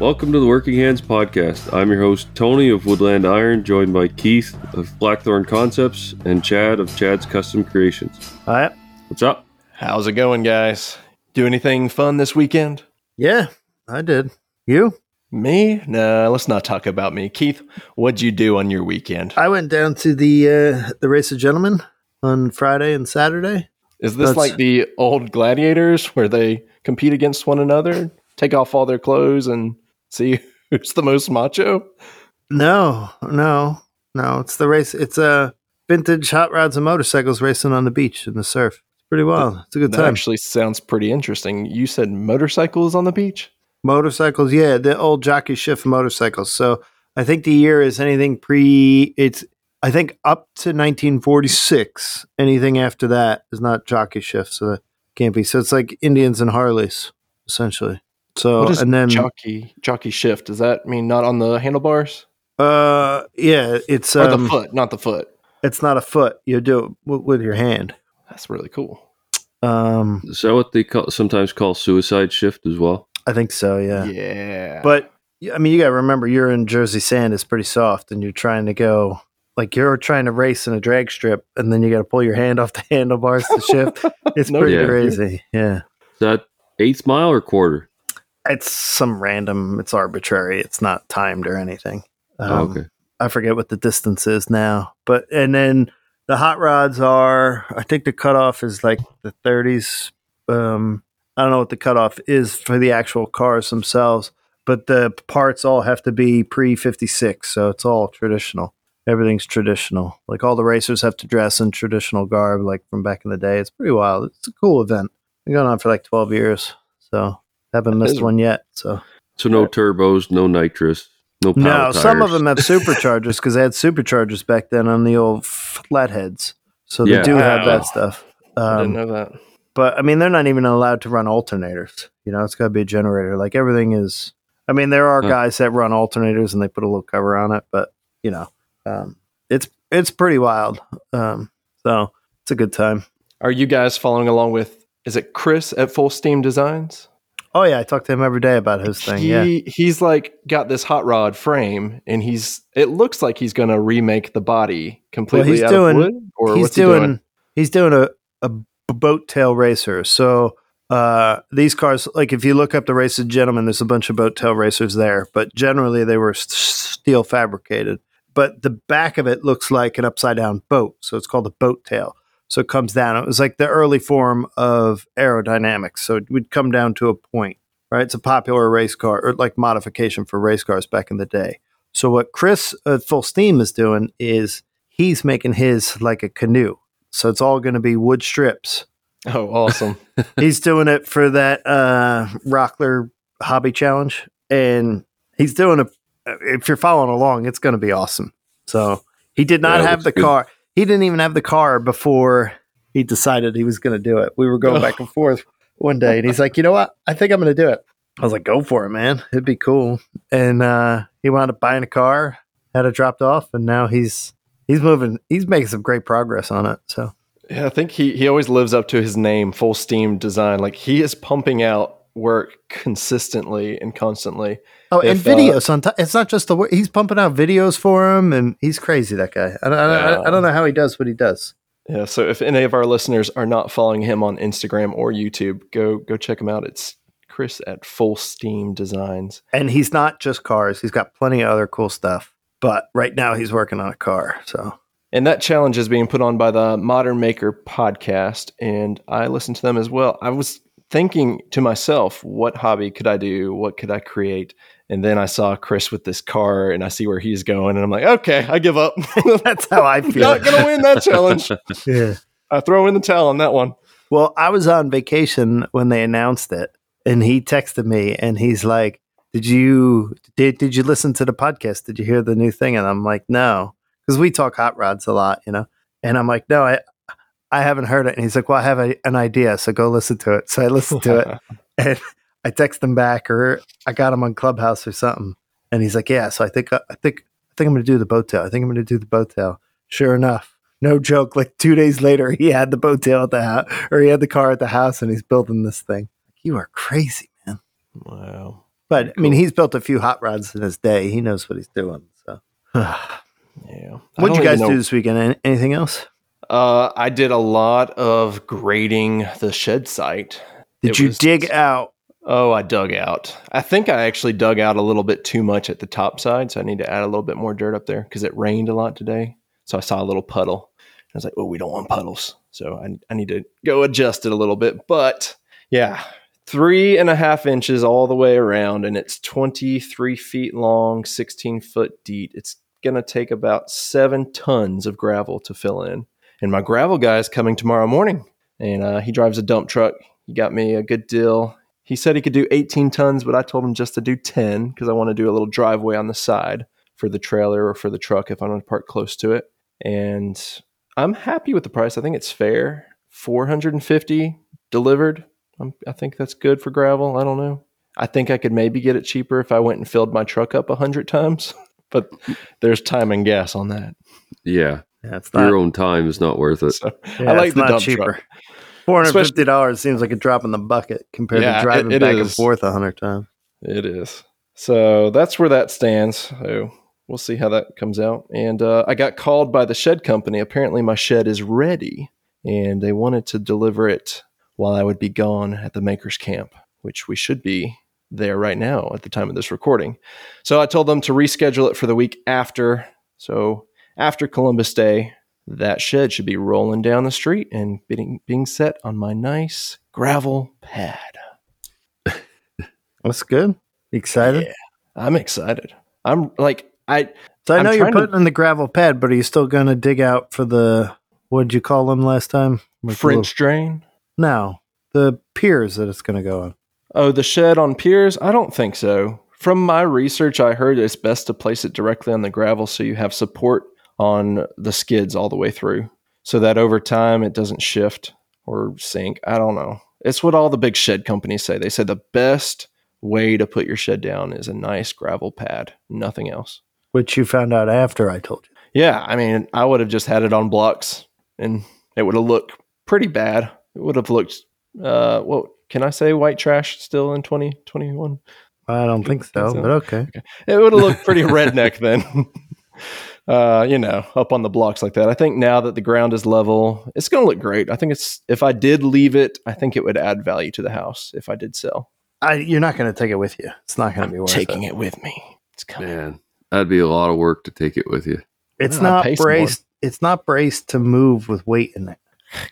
Welcome to the Working Hands Podcast. I'm your host, Tony of Woodland Iron, joined by Keith of Blackthorn Concepts and Chad of Chad's Custom Creations. Hi. What's up? How's it going, guys? Do anything fun this weekend? Yeah, I did. You? Me? Nah, let's not talk about me. Keith, what'd you do on your weekend? I went down to the uh, the race of gentlemen on Friday and Saturday. Is this That's- like the old gladiators where they compete against one another, take off all their clothes, and see who's the most macho? No, no, no. It's the race. It's a vintage hot rods and motorcycles racing on the beach in the surf. It's pretty wild. It's a good That time. actually sounds pretty interesting. You said motorcycles on the beach? motorcycles, yeah, the old jockey shift motorcycles. So I think the year is anything pre. It's I think up to 1946. Anything after that is not jockey shift, so that can't be. So it's like Indians and Harleys essentially. So what is and then jockey jockey shift? Does that mean not on the handlebars uh yeah, it's or um, the foot? Not the foot. it's not a foot. You do it w- with your hand. That's really cool. Um, Is that what they call, sometimes call suicide shift as well? I think so. Yeah. Yeah, But I mean, you got to remember, you're in Jersey sand; it's pretty soft, and you're trying to go like you're trying to race in a drag strip, and then you got to pull your hand off the handlebars to shift. It's No pretty kidding. crazy. Yeah, Is that eighth mile or quarter? It's some random. It's arbitrary. It's not timed or anything. Um, oh, okay. I forget what the distance is now, but and then the hot rods are. I think the cutoff is like the 30s. Um, I don't know what the cutoff is for the actual cars themselves, but the parts all have to be pre 56, so it's all traditional. Everything's traditional. Like all the racers have to dress in traditional garb, like from back in the day. It's pretty wild. It's a cool event. Been going on for like 12 years, so haven't missed one yet. So So no turbos, no nitrous, no power no, some of them have superchargers because they had superchargers back then on the old flatheads. So they Yeah. do have Wow. that stuff. I didn't Um, know that. but I mean, they're not even allowed to run alternators. You know, it's got to be a generator. Like everything is. I mean, there are Huh. guys that run alternators and they put a little cover on it, but you know, um, it's it's pretty wild. Um, so it's a good time. Are you guys following along with? Is it Chris at Full Steam Designs? Oh yeah, I talk to him every day about his thing. he, Yeah, he's like got this hot rod frame, and he's. It looks like he's going to remake the body completely he's out doing- of wood. Or he's doing, he doing? he's doing a, a boat tail racer. So uh, these cars, like if you look up the race of gentlemen, there's a bunch of boat tail racers there, but generally they were steel fabricated. But the back of it looks like an upside down boat, so it's called a boat tail. So it comes down. It was like the early form of aerodynamics. So it would come down to a point, right? It's a popular race car or like modification for race cars back in the day. So what Chris at Full Steam is doing is he's making his like a canoe. So it's all going to be wood strips. Oh, awesome! He's doing it for that uh, Rockler Hobby Challenge, and he's doing it. If you're following along, it's going to be awesome. So he did not Yeah, have the good. car. He didn't even have the car before he decided he was going to do it. We were going Oh. back and forth one day, and he's like, "You know what? I think I'm going to do it." I was like, "Go for it, man! It'd be cool." And uh, he wound up buying a car, had it dropped off, and now he's he's moving. He's making some great progress on it. So yeah, I think he he always lives up to his name, Full Steam Design. Like he is pumping out work consistently and constantly. Oh, and If, uh, videos on top. It's not just the work. He's pumping out videos for him, and he's crazy. That guy. I, I, I, I don't know how he does what he does. Yeah, so if any of our listeners are not following him on Instagram or YouTube, go go check him out. It's Chris at Full Steam Designs. And he's not just cars. He's got plenty of other cool stuff. But right now, he's working on a car. So And that challenge is being put on by the Modern Maker podcast, and I listen to them as well. I was thinking to myself, what hobby could I do? What could I create? And then I saw Chris with this car, and I see where he's going, and I'm like, okay, I give up. that's how I feel. Not gonna win that challenge. yeah. I throw in the towel on that one. Well, I was on vacation when they announced it, and he texted me, and he's like, "Did you did did you listen to the podcast? Did you hear the new thing?" And I'm like, "No," because we talk hot rods a lot, you know. And I'm like, "No, I I haven't heard it." And he's like, "Well, I have a, an idea, so go listen to it." So I listened to it, and I text him back, or I got him on Clubhouse or something, and he's like, "Yeah." So I think I think I think I'm going to do the boat tail. I think I'm going to do the boat tail. Sure enough, no joke. Like two days later, he had the boat tail at the house, or he had the car at the house, and he's building this thing. You are crazy, man. Wow. But I mean, he's built a few hot rods in his day. He knows what he's doing. So, Yeah. What'd you guys do this weekend? Anything else? Uh, I did a lot of grading the shed site. Did It you was- dig out? Oh, I dug out. I think I actually dug out a little bit too much at the top side, so I need to add a little bit more dirt up there because it rained a lot today. So I saw a little puddle. I was like, "Oh, we don't want puddles," so I, I need to go adjust it a little bit. But yeah, three and a half inches all the way around, and it's twenty three feet long, sixteen foot deep. It's gonna take about seven tons of gravel to fill in. And my gravel guy is coming tomorrow morning, and uh, he drives a dump truck. He got me a good deal. He said he could do 18 tons, but I told him just to do 10 because I want to do a little driveway on the side for the trailer or for the truck if I want to park close to it. And I'm happy with the price. I think it's fair. 450 delivered. I'm, I think that's good for gravel. I don't know. I think I could maybe get it cheaper if I went and filled my truck up 100 times, but there's time and gas on that. Yeah, Yeah, it's not. your own time is not worth it. So yeah, I like it's the not dump cheaper. truck. Four hundred fifty dollars seems like a drop in the bucket compared Yeah, to driving it- it back and forth a hundred times. It is. So that's where that stands. So we'll see how that comes out. And uh, I got called by the shed company. Apparently, my shed is ready, and they wanted to deliver it while I would be gone at the makers camp, which we should be there right now at the time of this recording. So I told them to reschedule it for the week after. So after Columbus Day, that shed should be rolling down the street and being being set on my nice gravel pad. That's good. You excited? Yeah, I'm excited. I'm like I So I know you're trying to- putting in the gravel pad, but are you still going to dig out for the what'd you call them last time? Like French drain. little- no, the piers that it's going to go on. Oh, the shed on piers? I don't think so. From my research, I heard it's best to place it directly on the gravel so you have support on the skids all the way through, so that over time it doesn't shift or sink. I don't know. It's what all the big shed companies say. They say the best way to put your shed down is a nice gravel pad, nothing else. Which you found out after I told you. Yeah, I mean, I would have just had it on blocks and it would have looked pretty bad. It would have looked, uh, what can I say, white trash still in 2021? I don't think so, so. but okay. It would have looked pretty redneck then. uh, you know, up on the blocks like that. I think now that the ground is level, it's going to look great. I think it's, if I did leave it, I think it would add value to the house if I did sell. I, you're not going to take it with you. It's not going to be worth Taking it. it with me. It's coming. Man, that'd be a lot of work to take it with you. It's Well, not pay more. braced. It's not braced to move with weight in it.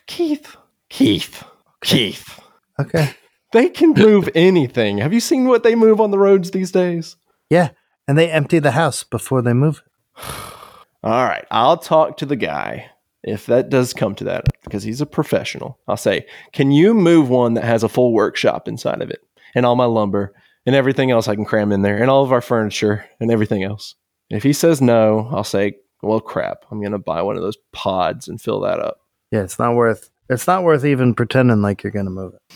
Keith. Keith. Keith. Okay. They can move anything. Have you seen what they move on the roads these days? Yeah, and they empty the house before they move. it. All right, I'll talk to the guy if that does come to that because he's a professional. I'll say, "Can you move one that has a full workshop inside of it and all my lumber and everything else I can cram in there and all of our furniture and everything else?" If he says no, I'll say, "Well, crap. I'm going to buy one of those pods and fill that up." Yeah, it's not worth. It's not worth even pretending like you're going to move it.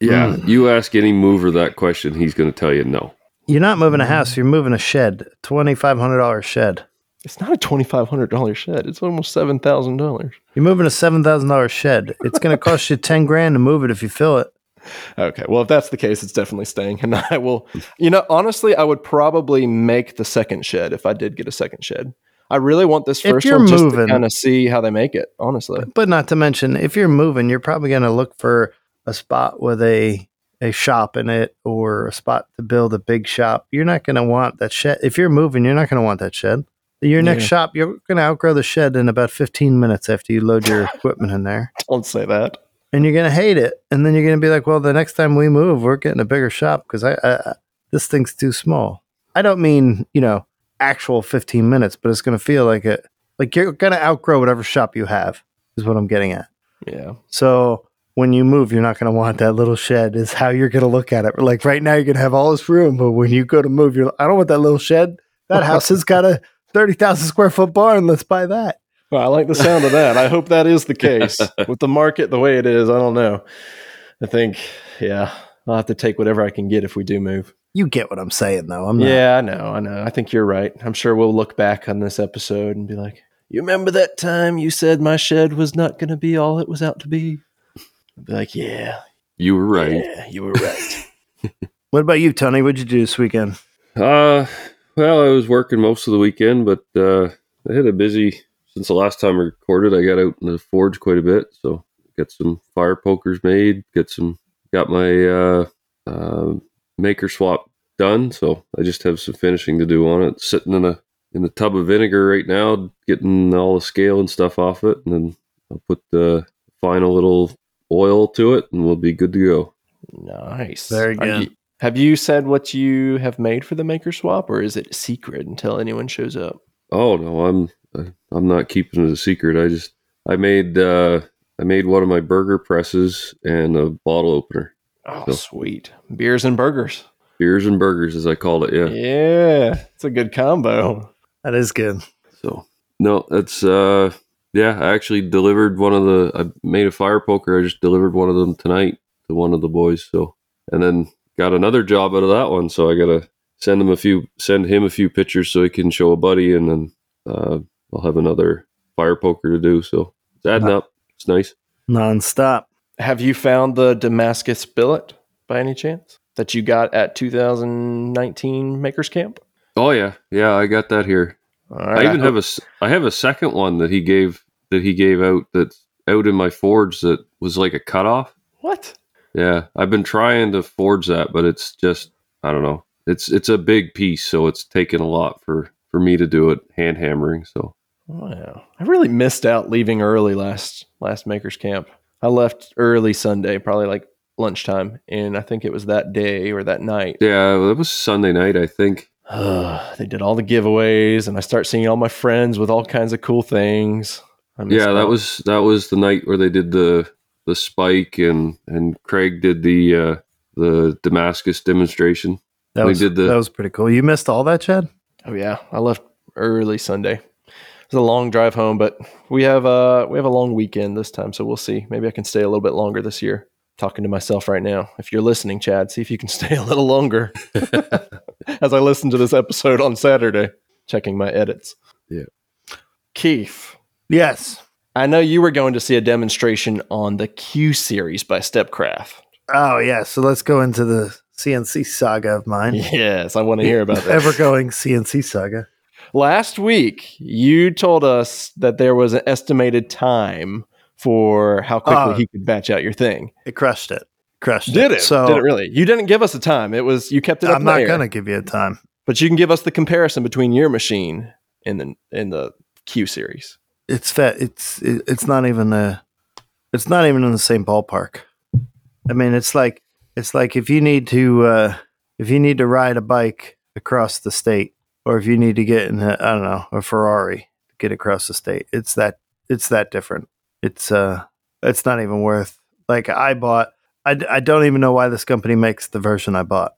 Yeah, Hmm. you ask any mover that question, he's going to tell you no. You're not moving a house. You're moving a shed. Twenty five hundred dollar shed. It's not a $2500 shed. It's almost $7,000. You're moving a seven thousand dollar shed. It's going to cost you ten grand to move it if you fill it. Okay. Well, if that's the case, it's definitely staying. And I will, you know, honestly, I would probably make the second shed if I did get a second shed. I really want this 1st you're one just moving- to kind of see how they make it, honestly. But not to mention, if you're moving, you're probably going to look for a spot with a a shop in it or a spot to build a big shop. You're not going to want that shed. If you're moving, you're not going to want that shed. Your next Yeah. shop, you're going to outgrow the shed in about 15 minutes after you load your equipment in there. Don't say that. And you're going to hate it. And then you're going to be like, well, the next time we move, we're getting a bigger shop because I, I, this thing's too small. I don't mean, you know, actual 15 minutes, but it's going to feel like it. Like you're going to outgrow whatever shop you have, is what I'm getting at. Yeah. So when you move, you're not going to want that little shed. Is how you're going to look at it. Like right now, you're going to have all this room, but when you go to move, you're. I don't want that little shed. That house has got a thirty thousand square foot barn. Let's buy that. Well, I like the sound of that. I hope that is the case with the market the way it is. I don't know. I think, yeah, I'll have to take whatever I can get if we do move. You get what I'm saying, though. I'm not. Yeah, I know. I know. I think you're right. I'm sure we'll look back on this episode and be like, you remember that time you said my shed was not going to be all it was out to be? I'll be like, yeah, You were right. yeah, you were right. What about you, Tony? What'd you do this weekend? Uh, well, I was working most of the weekend, but uh, I had a busy since the last time I recorded. I got out in the forge quite a bit, so got some fire pokers made. Got some, got my uh, uh, maker swap done. So I just have some finishing to do on it. Sitting in a in the tub of vinegar right now, getting all the scale and stuff off it, and then I'll put the final little oil to it, and we'll be good to go. Nice. Very Are good. You- have you said what you have made for the maker swap, or is it secret until anyone shows up? Oh no, I'm I'm not keeping it a secret. I just I made uh I made one of my burger presses and a bottle opener. Oh, So- sweet. Beers and burgers. Beers and burgers as I called it, yeah. Yeah, it's a good combo. That is good. So no, that's uh yeah, I actually delivered one of the I made a fire poker, I just delivered one of them tonight to one of the boys. So and then got another job out of that one, so I gotta send him a few send him a few pictures so he can show a buddy and then uh I'll have another fire poker to do. So it's adding Wow. up. It's nice. Nonstop. Have you found the Damascus billet by any chance that you got at 2019 Makers Camp? Oh yeah, yeah, I got that here. All I even have a I have a second one that he gave that he gave out that's out in my forge that was like a cutoff. what? Yeah, I've been trying to forge that, but it's just I don't know. It's it's a big piece, so it's taken a lot for for me to do it hand hammering. So oh, Wow, I really missed out leaving early last last Makers Camp. I left early Sunday, probably like lunchtime, and I think it was that day or that night. yeah, it was Sunday night, I think. they did all the giveaways, and I start seeing all my friends with all kinds of cool things. I missed Yeah, that was that was the night where they did the the spike and and Craig did the uh the Damascus demonstration. That We was did the- that was pretty cool. You missed all that, Chad? Oh yeah, I left early Sunday. It was a long drive home, but we have uh we have a long weekend this time, so we'll see. Maybe I can stay a little bit longer this year. Talking to myself right now. If you're listening, Chad, see if you can stay a little longer. As I listen to this episode on Saturday, checking my edits. Yeah. Keith, Yes. I know you were going to see a demonstration on the Q series by Stepcraft. Oh yeah. So let's go into the CNC saga of mine. Yes, I want to hear about that. Ever going CNC saga. Last week, you told us that there was an estimated time for how quickly Oh. he could batch out your thing. It crushed it. Crushed Did it? So Did it really? You didn't give us a time. It was you kept it I'm not gonna give you a time. But you can give us the comparison between your machine and the in the Q series. It's fat. It's it, it's not even a. It's not even in the same ballpark. I mean, it's like it's like if you need to uh, if you need to ride a bike across the state, or if you need to get in a, I don't know a Ferrari to get across the state. It's that it's that different. It's uh it's not even worth. Like I bought. I, I don't even know why this company makes the version I bought.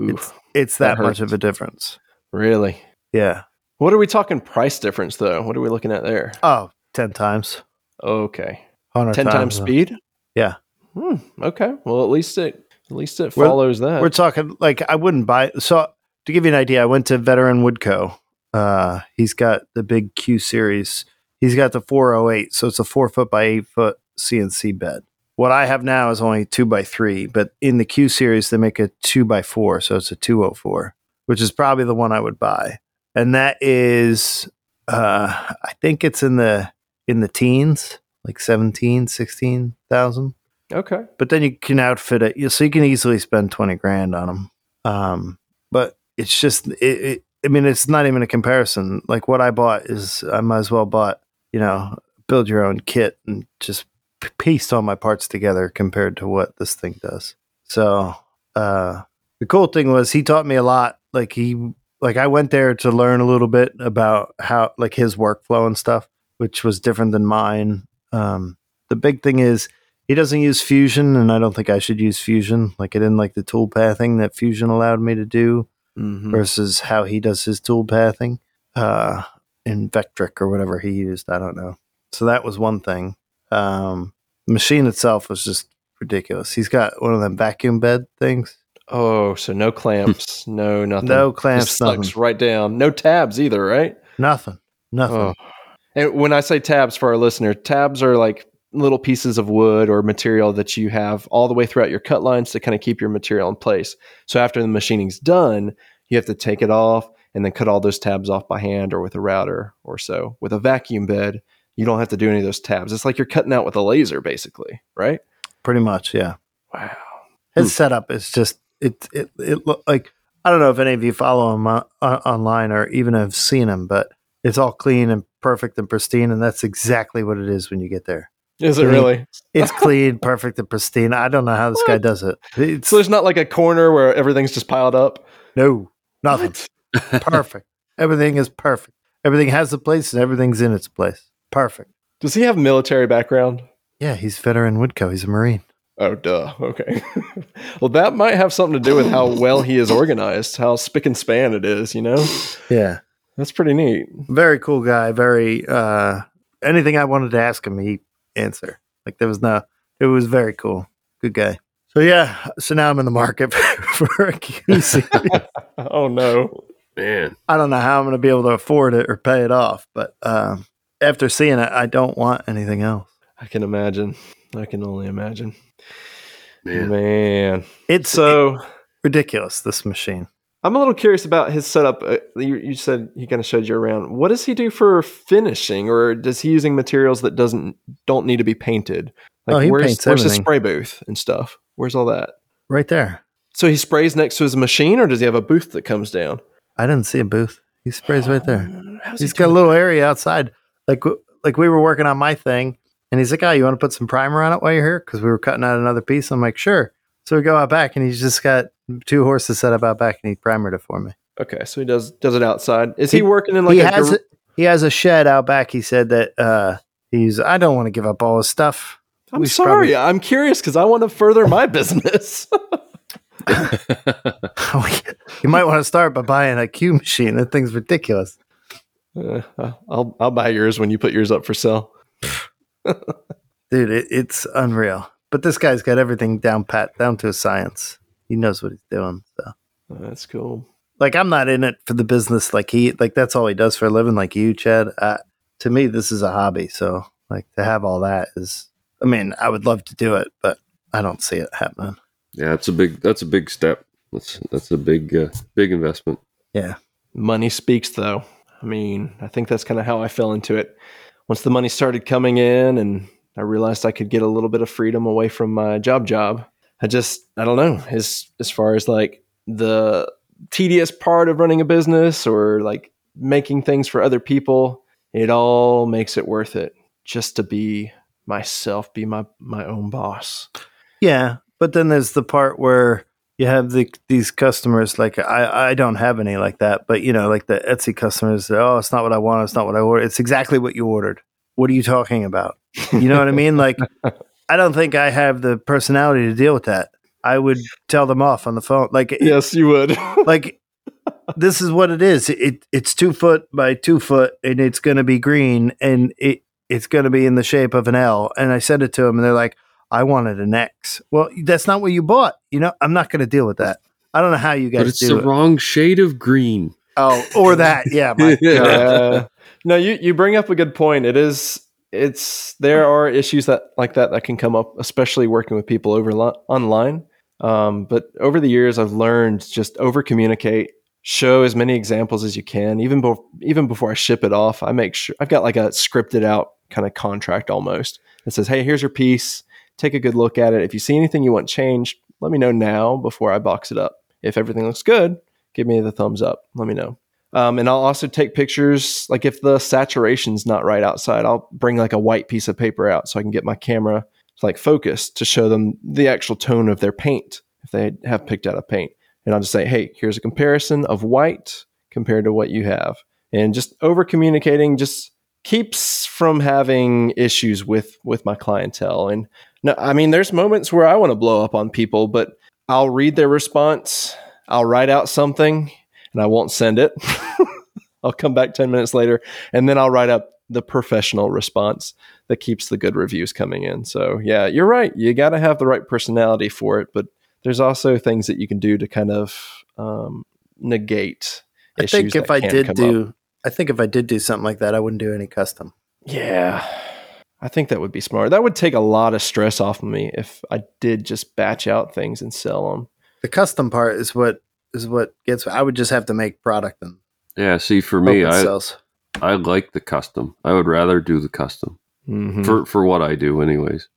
Ooh, It's it's That that, much of a difference. really? Yeah. What are we talking price difference though? What are we looking at there? Oh, 10 times. Okay, 100 ten times speed. Yeah. Hmm, okay. Well, at least it at least it We're- follows that. We're talking like I wouldn't buy. So to give you an idea, I went to Veteran Woodco. Uh, he's got the big Q series. He's got the 408, so it's a four foot by eight foot CNC bed. What I have now is only two by three, but in the Q series they make a two by four, so it's a 204, which is probably the one I would buy. And that is, uh, I think it's in the in the teens, like 17, 16,000 okay. but then you can outfit it, you- so you can easily spend twenty grand on them. Um, but it's just, it, it, I mean, it's not even a comparison. Like what I bought is, I might as well bought, you know, build your own kit and just p- pieced all my parts together compared to what this thing does. So, uh, the cool thing was he taught me a lot. Like he, like I went there to learn a little bit about how, like his workflow and stuff, which was different than mine. Um, the big thing is he doesn't use Fusion, and I don't think I should use Fusion. Like I didn't like the tool pathing that Fusion allowed me to do Mhm. versus how he does his tool pathing uh, in Vectric or whatever he used. I don't know. So that was one thing. Um, machine itself was just ridiculous. He's got one of them vacuum bed things. Oh, so no clamps, no nothing. No clamps, Just nothing. right down. No tabs either, right? Nothing. Nothing. Oh. And when I say tabs for our listener, tabs are like little pieces of wood or material that you have all the way throughout your cut lines to kind of keep your material in place. So after the machining's done, you have to take it off and then cut all those tabs off by hand or with a router or so. With a vacuum bed, you don't have to do any of those tabs. It's like you're cutting out with a laser, basically, right? Pretty much, yeah. Wow. His setup is just it. It, it look like I don't know if any of you follow him uh, uh, online or even have seen him, but it's all clean and perfect and pristine, and that's exactly what it is when you get there. Is it really? It's clean, perfect, and pristine. I don't know how this guy does it. It's So there's not like a corner where everything's just piled up. no nothing. perfect. Everything is perfect. Everything has a place and everything's in its place. Perfect. Does he have military background? Yeah, he's veteran Woodco. He's a Marine. Oh, duh. Okay. well, that might have something to do with how well he is organized, how spick and span it is. You know, Yeah. that's pretty neat. Very cool guy. Very uh anything I wanted to ask him, he answer. Like there was no it was very cool. Good guy. So yeah, so now I'm in the market for a QC. Oh no. Man, I don't know how I'm gonna be able to afford it or pay it off, but um after seeing it, I don't want anything else. I can imagine. I can only imagine. man. It's so So ridiculous, this machine. I'm a little curious about his setup. Uh, You, you said he kind of showed you around. What does he do for finishing, or does he using materials that doesn't don't need to be painted? Oh, he where's, paints where's his everything. spray booth and stuff? Where's all that? Right there. So he sprays next to his machine, or does he have a booth that comes down? I didn't see a booth. He sprays right there. How's he He's got a doing little area outside. Like like we were working on my thing, and he's like, "Oh, you want to put some primer on it while you're here?" Because we were cutting out another piece. I'm like, "Sure." So we go out back, and he's just got two horses set up out back, and he primered it for me. Okay, so he does does it outside. Is he, He- working in like he a has gar- it. He has a shed out back. He said that uh, he's. I don't want to give up all his stuff. I'm we sorry, probably- I'm curious because I want to further my business. you might want to start by buying a Q machine. That thing's ridiculous. Uh, I'll I'll buy yours when you put yours up for sale. Dude it, it's unreal but this guy's got everything down pat down to a science he knows what he's doing so That's cool. like i'm not in it for the business like he like that's all he does for a living like you chad uh, to me this is a hobby so like to have all that is i mean i would love to do it but i don't see it happening yeah, it's a big. That's a big step. That's that's a big uh, big investment. yeah Money speaks, though. I mean, I think that's kind of how I fell into it. Once the money started coming in, and I realized I could get a little bit of freedom away from my job job. I just, I don't know, as as far as like the tedious part of running a business or like making things for other people, it all makes it worth it just to be myself, be my my own boss. yeah but then there's the part where you have the these customers like I, I don't have any like that but you know like the etsy customers oh it's not what i want it's not what i ordered. It's exactly what you ordered. What are you talking about? You know what i mean? Like i don't think i have the personality to deal with that. I would tell them off on the phone. Like Yes, you would. like this is what it is. It it's two foot by two foot and it's going to be green and it it's going to be in the shape of an l. And i send it to them and they're like i wanted an x well that's not what you bought you know i'm not going to deal with that i don't know how you guys But it's do the it wrong shade of green. oh or that yeah my yeah. No, you you bring up a good point. It is it's there are issues that like that that can come up, especially working with people over li- online. Um, but over the years, I've learned just over communicate, show as many examples as you can. Even before even before I ship it off, I make sure I've got like a scripted out kind of contract almost that says, "Hey, here's your piece. Take a good look at it. If you see anything you want changed, let me know now before I box it up. If everything looks good, give me the thumbs up. Let me know." Um, and I'll also take pictures. Like if the saturation's not right outside, I'll bring like a white piece of paper out so I can get my camera like focused to show them the actual tone of their paint if they have picked out a paint. And I'll just say, hey, here's a comparison of white compared to what you have. And just over communicating just keeps from having issues with with my clientele. And no, I mean, there's moments where I want to blow up on people, but I'll read their response. I'll write out something and I won't send it. I'll come back 10 minutes later and then I'll write up the professional response that keeps the good reviews coming in. So, yeah, you're right. You got to have the right personality for it, but there's also things that you can do to kind of um, negate i think if i did do up. i think if i did do something like that i wouldn't do any custom yeah, I think that would be smart. That would take a lot of stress off of me if I did just batch out things and sell them. The custom part is what is what gets. I would just have to make product and Yeah, see, for me, I sells. I like the custom. I would rather do the custom Mhm. for for what I do, anyways.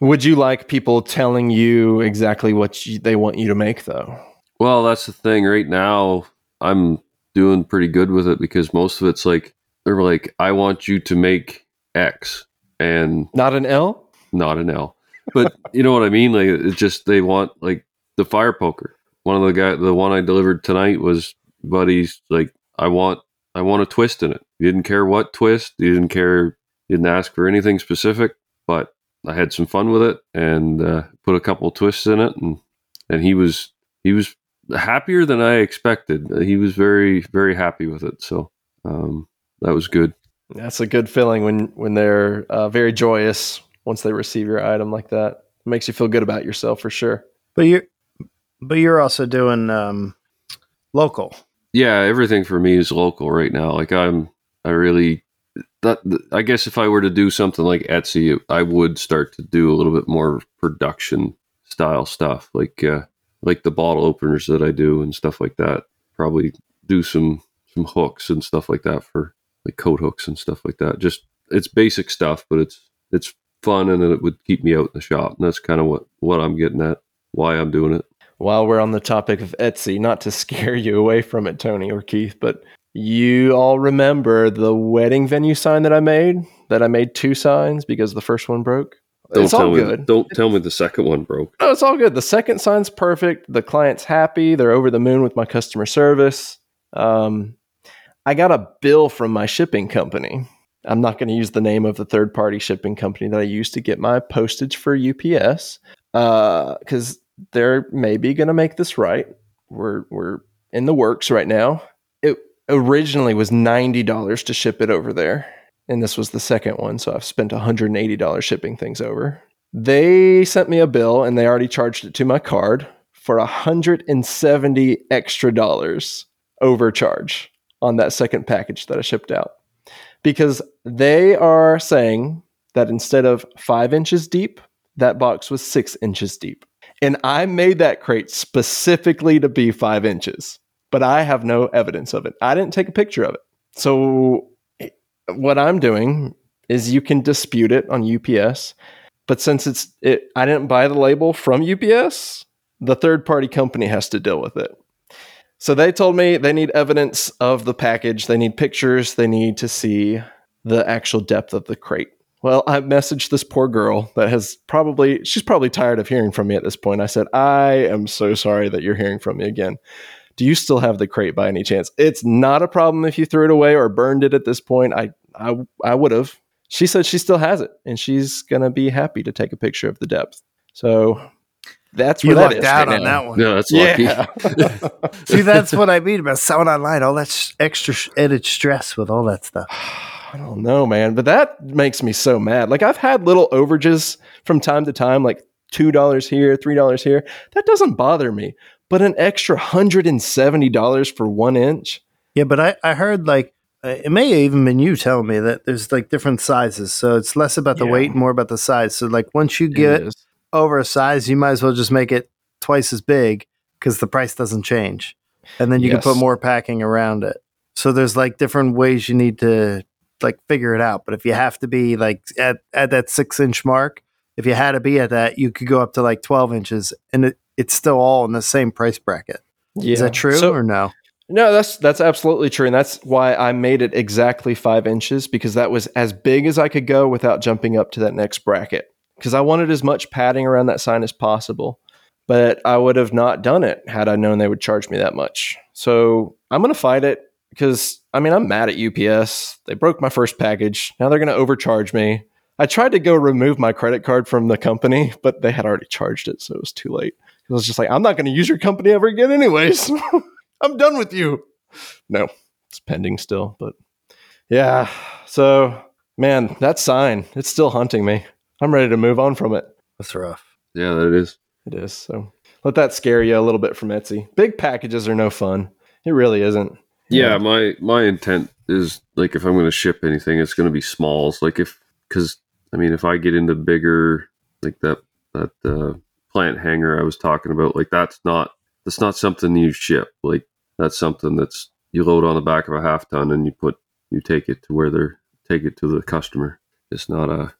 Would you like people telling you exactly what you, they want you to make, though? Well, that's the thing. Right now, I'm doing pretty good with it because most of it's like they're like, I want you to make X and Not an L? not an L. But you know what I mean? Like it's just they want like the fire poker. One of the guy, the one I delivered tonight was buddies. Like I want, I want a twist in it. He didn't care what twist. He didn't care. He didn't ask for anything specific. But I had some fun with it and uh, put a couple twists in it, and and he was he was happier than I expected. He was very very happy with it. So um, that was good. That's a good feeling when when they're uh, very joyous once they receive your item like that. It makes you feel good about yourself for sure. But you're but you're also doing um, local. yeah everything for me is local right now like i'm i really that i guess if i were to do something like etsy i would start to do a little bit more production style stuff like uh like the bottle openers that i do and stuff like that probably do some some hooks and stuff like that for like coat hooks and stuff like that just it's basic stuff but it's it's fun and it would keep me out in the shop and that's kind of what what i'm getting at why i'm doing it While we're on the topic of Etsy, not to scare you away from it, Tony or Keith, but you all remember the wedding venue sign that I made? That I made two signs because the first one broke? don't it's tell all me good. don't tell me the second one broke No, it's all good. The second sign's perfect. The client's happy. They're over the moon with my customer service. Um, I got a bill from my shipping company. I'm not going to use the name of the third party shipping company that I use to get my postage for UPS because uh, they're maybe going to make this right. We're, we're in the works right now. It originally was $90 to ship it over there. And this was the second one. So I've spent $180 shipping things over. They sent me a bill and they already charged it to my card for 170 extra dollars overcharge on that second package that I shipped out. Because they are saying that instead of five inches deep, that box was six inches deep. And I made that crate specifically to be five inches, but I have no evidence of it. I didn't take a picture of it. So, what I'm doing is you can dispute it on UPS, but since it's it, I didn't buy the label from UPS, the third party company has to deal with it. So they told me they need evidence of the package, they need pictures, they need to see the actual depth of the crate. Well, I messaged this poor girl that has probably, she's probably tired of hearing from me at this point. I said, I am so sorry that you're hearing from me again. Do you still have the crate by any chance? It's not a problem if you threw it away or burned it at this point. I, I, I would have. She said she still has it and she's going to be happy to take a picture of the depth. So that's You where that lucked is out right on now. that one. yeah that's lucky Yeah. See, that's what I mean about selling online. All that sh- extra sh- added stress with all that stuff. I don't know, man, but that makes me so mad. Like I've had little overages from time to time, like two dollars here, three dollars here. That doesn't bother me. But an extra hundred and seventy dollars for one inch. Yeah, but I, I heard like uh, it may have even been you telling me that there's like different sizes, so it's less about the Yeah. weight, more about the size. So like once you get is. over size, you might as well just make it twice as big because the price doesn't change, and then you can put more packing around it. So there's like different ways you need to like figure it out. But if you have to be like at at that six inch mark, if you had to be at that, you could go up to like twelve inches, and it, it's still all in the same price bracket. Yeah. Is that true So- or no? No, that's that's absolutely true, and that's why I made it exactly five inches because that was as big as I could go without jumping up to that next bracket. Because I wanted as much padding around that sign as possible, but I would have not done it had I known they would charge me that much. So I'm going to fight it because I mean I'm mad at UPS. They broke my first package. Now they're going to overcharge me. I tried to go remove my credit card from the company, but they had already charged it, so it was too late. I was just like, I'm not going to use your company ever again, anyways. I'm done with you. No, it's pending still, but yeah. So, man, that sign, it's still hunting me. I'm ready to move on from it. That's rough. yeah that is It is. So, let that scare you a little bit from Etsy. Big packages are no fun. It really isn't. Yeah, my my intent is like if I'm going to ship anything, it's going to be smalls. Like if because I mean, if I get into bigger like that that uh, plant hanger I was talking about, like that's not that's not something you ship. Like that's something that's you load on the back of a half ton and you put you take it to where they're take it to the customer. It's not a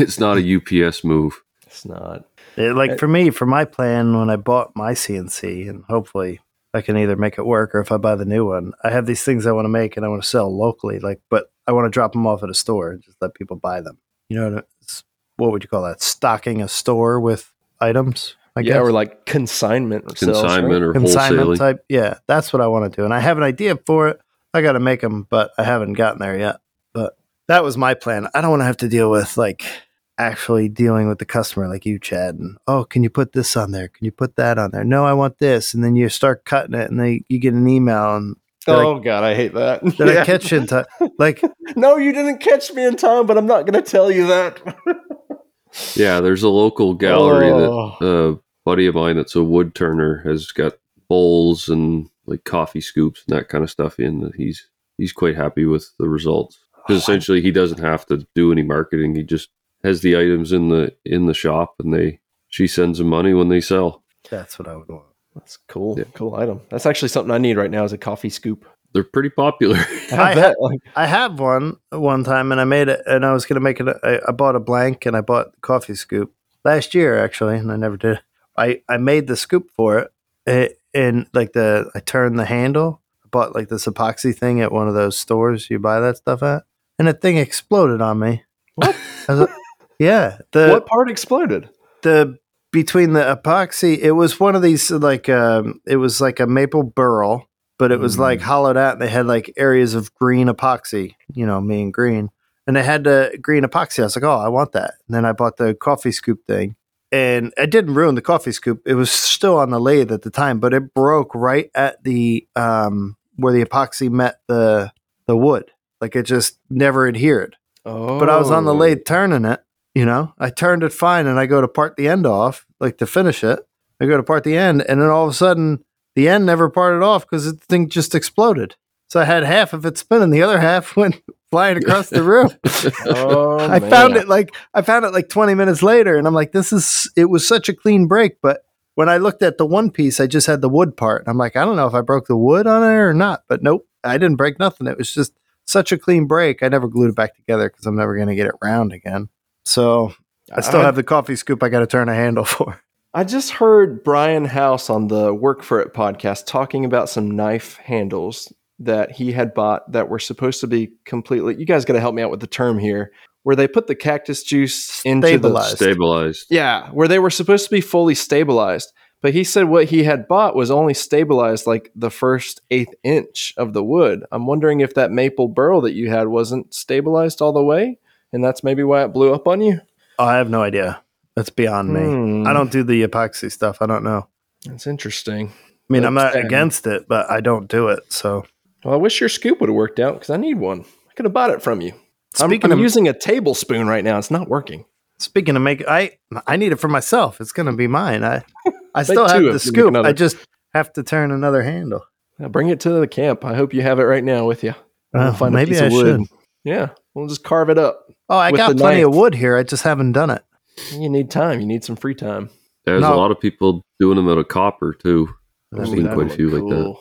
it's not a UPS move. It's not. It, like for me, for my plan, when I bought my CNC, and hopefully I can either make it work or if I buy the new one, I have these things I want to make and I want to sell locally. Like, but I want to drop them off at a store and just let people buy them. You know, it's, what would you call that? Stocking a store with items. I yeah, guess. or like consignment or sales, right? Consignment or consignment wholesaling. type. Yeah, that's what I want to do, and I have an idea for it. I got to make them, but I haven't gotten there yet. But that was my plan. I don't want to have to deal with like actually dealing with the customer, like you, Chad. And oh, can you put this on there? Can you put that on there? No, I want this, and then you start cutting it, and they you get an email, and did, Oh god, I hate that. Did Yeah. I catch you in time? Like, No, you didn't catch me in time, but I'm not going to tell you that. Yeah, there's a local gallery Oh. that a buddy of mine that's a wood turner has got bowls and like coffee scoops and that kind of stuff in. that He's he's quite happy with the results because oh, essentially he doesn't have to do any marketing. He just has the items in the in the shop and they she sends them money when they sell. that's what I would want. That's cool. Yeah. Cool item. That's actually something I need right now is a coffee scoop. They're pretty popular. I bet. Like, I have one one time, and I made it, and I was going to make it. I, I bought a blank, and I bought the coffee scoop last year, actually, and I never did. I I made the scoop for it, it and like the I turned the handle. I bought like this epoxy thing at one of those stores you buy that stuff at, and the thing exploded on me. What? I was like, yeah, the what part exploded? the between the epoxy it was one of these like um it was like a maple burl but it was Mm. like hollowed out and they had like areas of green epoxy you know me and green. And they had the green epoxy. I was like oh i want that. And then i bought the coffee scoop thing. And it didn't ruin the coffee scoop. It was still on the lathe at the time but it broke right at the um where the epoxy met the the wood. Like it just never adhered. Oh, but I was on the lathe turning it. You know, I turned it fine, and I go to part the end off, like to finish it. I go to part the end, and then all of a sudden, the end never parted off because the thing just exploded. So I had half of it spinning, the other half went flying across the room. Oh, I man. found it like I found it like 20 minutes later, and I'm like, this is. It was such a clean break, but when I looked at the one piece, I just had the wood part. I'm like, I don't know if I broke the wood on it or not, but nope, I didn't break nothing. It was just such a clean break. I never glued it back together because I'm never going to get it round again. So I still have the coffee scoop. I got to turn a handle for. I just heard Brian House on the Work for It podcast talking about some knife handles that he had bought that were supposed to be completely. You guys got to help me out with the term here, where they put the cactus juice into Stabilized. the Stabilized. yeah, where they were supposed to be fully stabilized. But he said what he had bought was only stabilized like the first eighth inch of the wood. I'm wondering if that maple burl that you had wasn't stabilized all the way, and that's maybe why it blew up on you. I have no idea. That's beyond me. Hmm. I don't do the epoxy stuff. I don't know. That's interesting. I mean, I'm not against it, but I don't do it. So Well, I wish your scoop would have worked out because I need one. I could have bought it from you. I'm, I'm of using a tablespoon right now. It's not working. Speaking of make, I I need it for myself. It's gonna be mine. I I still have the if you make scoop. another. I just have to turn another handle. Yeah, bring it to the camp. I hope you have it right now with you. A maybe I wood. should. Yeah, we'll just carve it up. Oh, I got the plenty of wood here. I just haven't done it. You need time. You need some free time. There's No. a lot of people doing them out of copper too. I've Ooh, seen quite a few look like that. cool.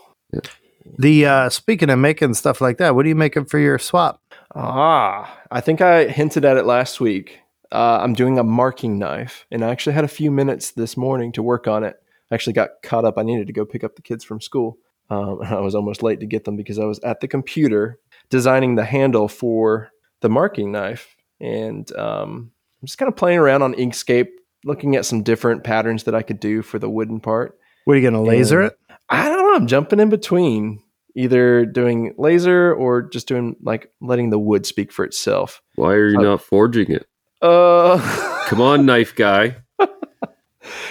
The uh speaking of making stuff like that, what are you making for your swap? Ah, I think I hinted at it last week. Uh, I'm doing a marking knife, and I actually had a few minutes this morning to work on it. I actually got caught up. I needed to go pick up the kids from school. Um, I was almost late to get them because I was at the computer designing the handle for the marking knife. And um, I'm just kind of playing around on Inkscape, looking at some different patterns that I could do for the wooden part. What are you gonna laser Yeah. it? I don't know. I'm jumping in between either doing laser or just doing like letting the wood speak for itself. Why are you Uh, not forging it? Uh, Come on, knife guy.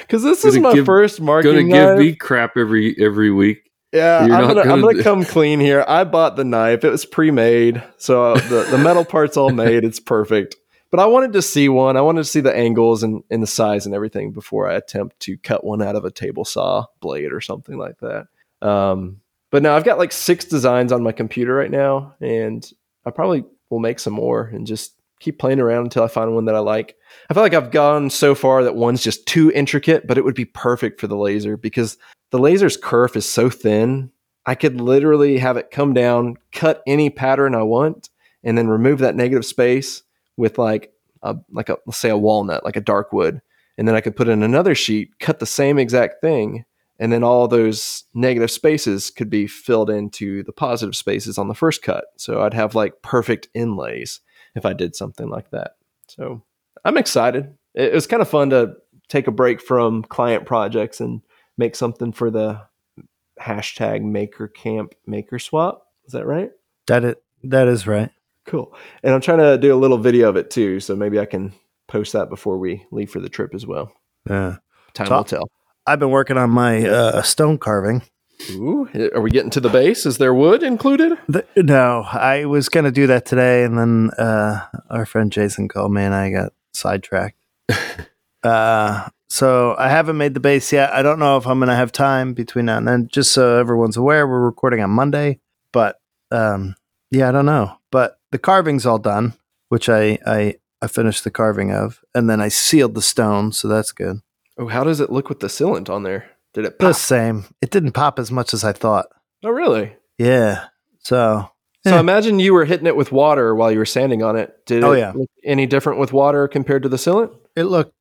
because this is Gonna my give- first marking Gonna knife. give me crap every every week. Yeah, you're I'm not gonna, I'm gonna gonna come clean here. I bought the knife; it was pre-made, so the the metal part's all made. It's perfect. But I wanted to see one. I wanted to see the angles and, and the size and everything before I attempt to cut one out of a table saw blade or something like that. Um, but now I've got like six designs on my computer right now, and I probably will make some more and just keep playing around until I find one that I like. I feel like I've gone so far that one's just too intricate, but it would be perfect for the laser because the laser's kerf is so thin. I could literally have it come down, cut any pattern I want, and then remove that negative space with like a like a let's say a walnut, like a dark wood, and then I could put in another sheet, cut the same exact thing, and then all those negative spaces could be filled into the positive spaces on the first cut. So I'd have like perfect inlays if I did something like that. So I'm excited. It was kind of fun to take a break from client projects and make something for the hashtag maker camp maker swap. Is that right? That it that is right. Cool. And I'm trying to do a little video of it too, so maybe I can post that before we leave for the trip as well. Yeah. Time So- will tell. I've been working on my uh, stone carving. Ooh, are we getting to the base? Is there wood included? The, no, I was going to do that today, and then uh, our friend Jason called me, and I got sidetracked. uh, so I haven't made the base yet. I don't know if I'm going to have time between now and then. Just so everyone's aware, we're recording on Monday, but um, yeah, I don't know. But the carving's all done, which I I I finished the carving of, and then I sealed the stone, so that's good. Oh, how does it look with the sealant on there? Did it pop? The same. It didn't pop as much as I thought. Oh, really? Yeah. So So Yeah. imagine you were hitting it with water while you were sanding on it. Did Oh, it yeah. look any different with water compared to the sealant? it looked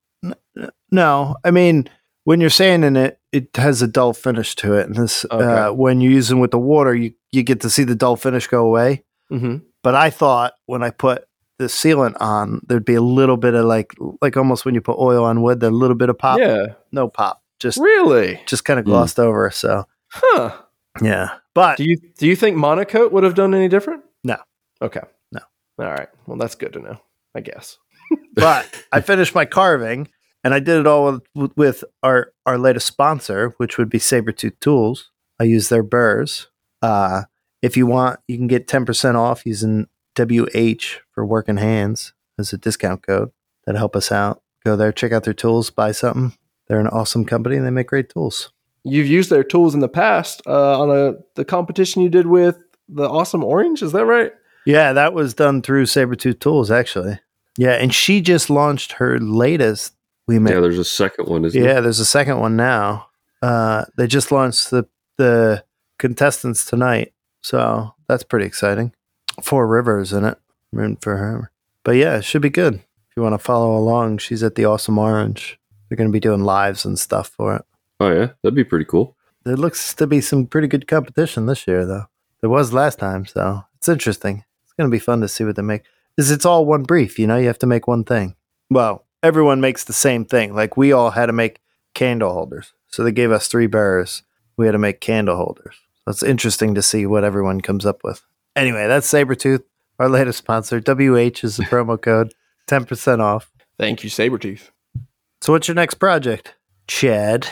no i mean when you're sanding it it has a dull finish to it and this Okay. uh, when you're using with the water you, you get to see the dull finish go away Mm-hmm. but i thought when i put the sealant on there'd be a little bit of like like almost when you put oil on wood the little bit of pop Yeah. no pop just Really? just kind of Mm. glossed over so Huh. yeah but Do you do you think monocoat would have done any different? No. Okay. No. All right. Well, that's good to know. I guess. But I finished my carving and I did it all with, with our, our latest sponsor, which would be Saburrtooth Tools. I use their burrs. Uh, if you want, you can get 10% off using WH for working hands as a discount code. That'll help us out. Go there, check out their tools, buy something. They're an awesome company and they make great tools. You've used their tools in the past uh, on a the competition you did with the Awesome Orange. Is that right? Yeah, that was done through Saburrtooth Tools, actually. Yeah, and she just launched her latest. We made Yeah, there's a second one, isn't Yeah, there? there's a second one now. Uh, they just launched the the contestants tonight, so that's pretty exciting. Four Rivers in it, rooting for her. But yeah, it should be good. If you want to follow along, she's at the Awesome Orange. They're going to be doing lives and stuff for it. Oh yeah, that'd be pretty cool. There looks to be some pretty good competition this year, though. There was last time, so it's interesting. It's going to be fun to see what they make. Is it's all one brief, you know? You have to make one thing. Well, everyone makes the same thing. Like we all had to make candle holders, so they gave us three bearers. We had to make candle holders. It's interesting to see what everyone comes up with. Anyway, that's Saburrtooth, our latest sponsor. WH is the promo code, ten percent off. Thank you, Saburrtooth. So, what's your next project, Chad?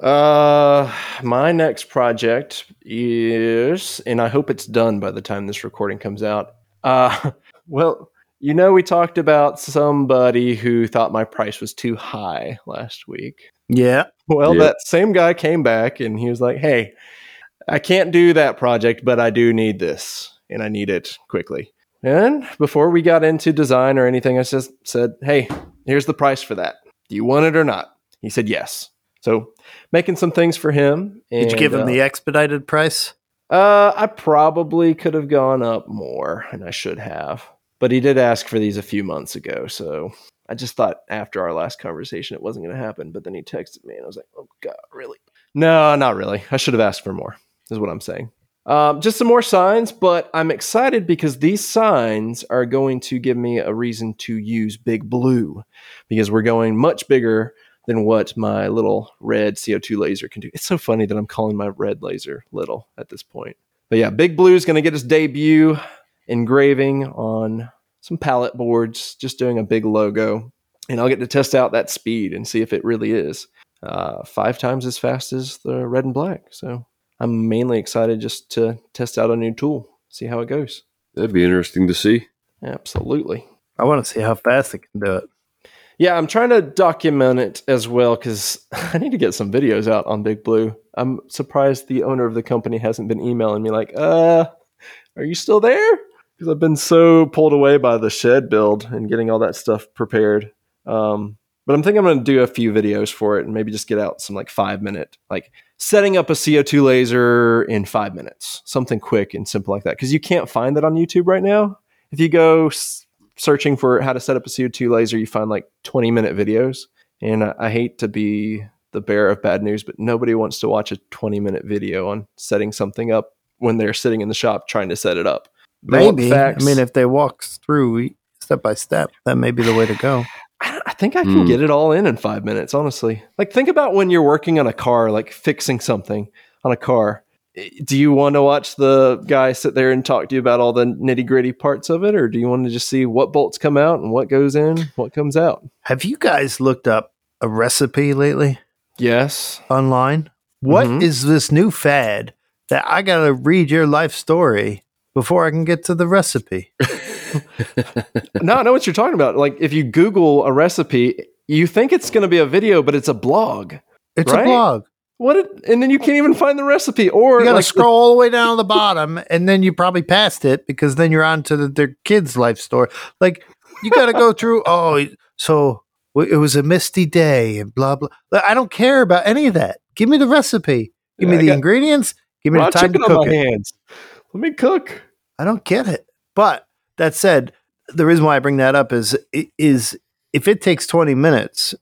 Uh, my next project is, and I hope it's done by the time this recording comes out. Uh, well, you know, we talked about somebody who thought my price was too high last week. Yeah, Well, Yeah. that same guy came back and he was like, "Hey, I can't do that project, but I do need this, and I need it quickly." And before we got into design or anything, I just said, "Hey, here's the price for that. Do you want it or not?" He said, "Yes." So, making some things for him. did you give him uh, the expedited price? uh, I probably could have gone up more, and I should have. But he did ask for these a few months ago, so I just thought after our last conversation it wasn't going to happen. But then he texted me, and I was like, "Oh God, really? No, not really. I should have asked for more." Is what I'm saying. Um, just some more signs, but I'm excited because these signs are going to give me a reason to use Big Blue because we're going much bigger than what my little red CO2 laser can do. It's so funny that I'm calling my red laser little at this point. But yeah, Big Blue is going to get his debut engraving on some pallet boards, just doing a big logo. And I'll get to test out that speed and see if it really is uh, five times as fast as the red and black. So I'm mainly excited just to test out a new tool, see how it goes. That'd be interesting to see. Absolutely. I want to see how fast it can do it. Yeah, I'm trying to document it as well because I need to get some videos out on Big Blue. I'm surprised the owner of the company hasn't been emailing me like, uh, are you still there? Because I've been so pulled away by the shed build and getting all that stuff prepared. Um, but I'm thinking I'm going to do a few videos for it and maybe just get out some like five minute, like setting up a CO2 laser in five minutes, something quick and simple like that. Because you can't find that on YouTube right now. If you go s- searching for how to set up a CO2 laser, you find like 20 minute videos. And I, I hate to be the bearer of bad news, but nobody wants to watch a 20 minute video on setting something up when they're sitting in the shop trying to set it up. They want Maybe. facts. I mean, if they walk through step by step, that may be the way to go. I I think I can Hmm. get it all in in five minutes, honestly. Like, think about when you're working on a car, like fixing something on a car. Do you want to watch the guy sit there and talk to you about all the nitty gritty parts of it, or do you want to just see what bolts come out and what goes in, what comes out? Have you guys looked up a recipe lately Yes. online? What is Mhm. this new fad that I got to read your life story before I can get to the recipe? no, I know what you're talking about. Like, if you Google a recipe, you think it's going to be a video, but it's a blog. It's Right? a blog. What? It, and then you can't even find the recipe, or You got to like, scroll all the way down to the bottom, and then you probably passed it because then you're on to the, their kids' life story. Like you got to go through. Oh, so it was a misty day and blah blah. I don't care about any of that. Give me the recipe. Give me the got ingredients. Give me raw the time to chicken on cook my it. hands. Let me cook. I don't get it. But that said, the reason why I bring that up is is if it takes 20 minutes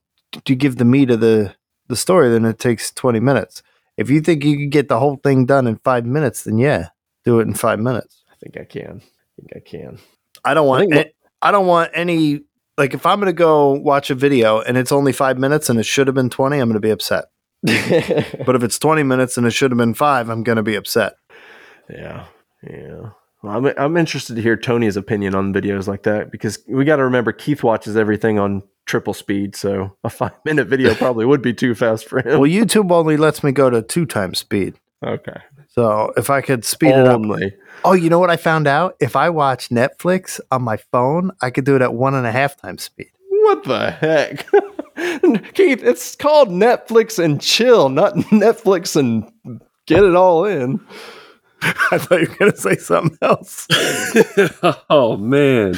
to give the meat of the the story, then it takes 20 minutes. If you think you can get the whole thing done in five minutes, then yeah, do it in five minutes. I think I can. I think I can. I don't want think I, I don't want any like if I'm gonna go watch a video and it's only five minutes and it should have been 20, I'm gonna be upset. But if it's 20 minutes and it should have been five, I'm gonna be upset. yeah, yeah. Well, I'm I'm interested to hear Tony's opinion on videos like that because we got to remember Keith watches everything on triple speed, so a five minute video probably would be too fast for him. Well, YouTube only lets me go to two times speed. okay, So if I could speed it up. Oh, you know what I found out? If I watch Netflix on my phone, I could do it at one and a half times speed. What the heck, Keith? It's called Netflix and chill, not Netflix and get it all in. I thought you were going to say something else. oh man,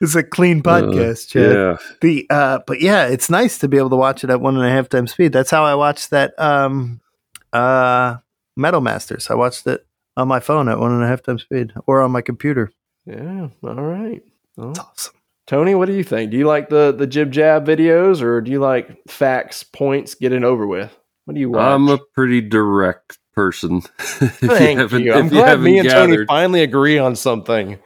It's a clean podcast, Chad. yeah. The uh, but yeah, it's nice to be able to watch it at one and a half times speed. That's how I watched that um, uh, Metal Masters. I watched it on my phone at one and a half times speed, or on my computer. Yeah. All right. Well, It's awesome. Tony, what do you think? Do you like the the jib jab videos, or do you like facts, points, get it over with? What do you watch? I'm a pretty direct person. Thank haven't- you. I'm if glad haven't me and Tony finally agree on something.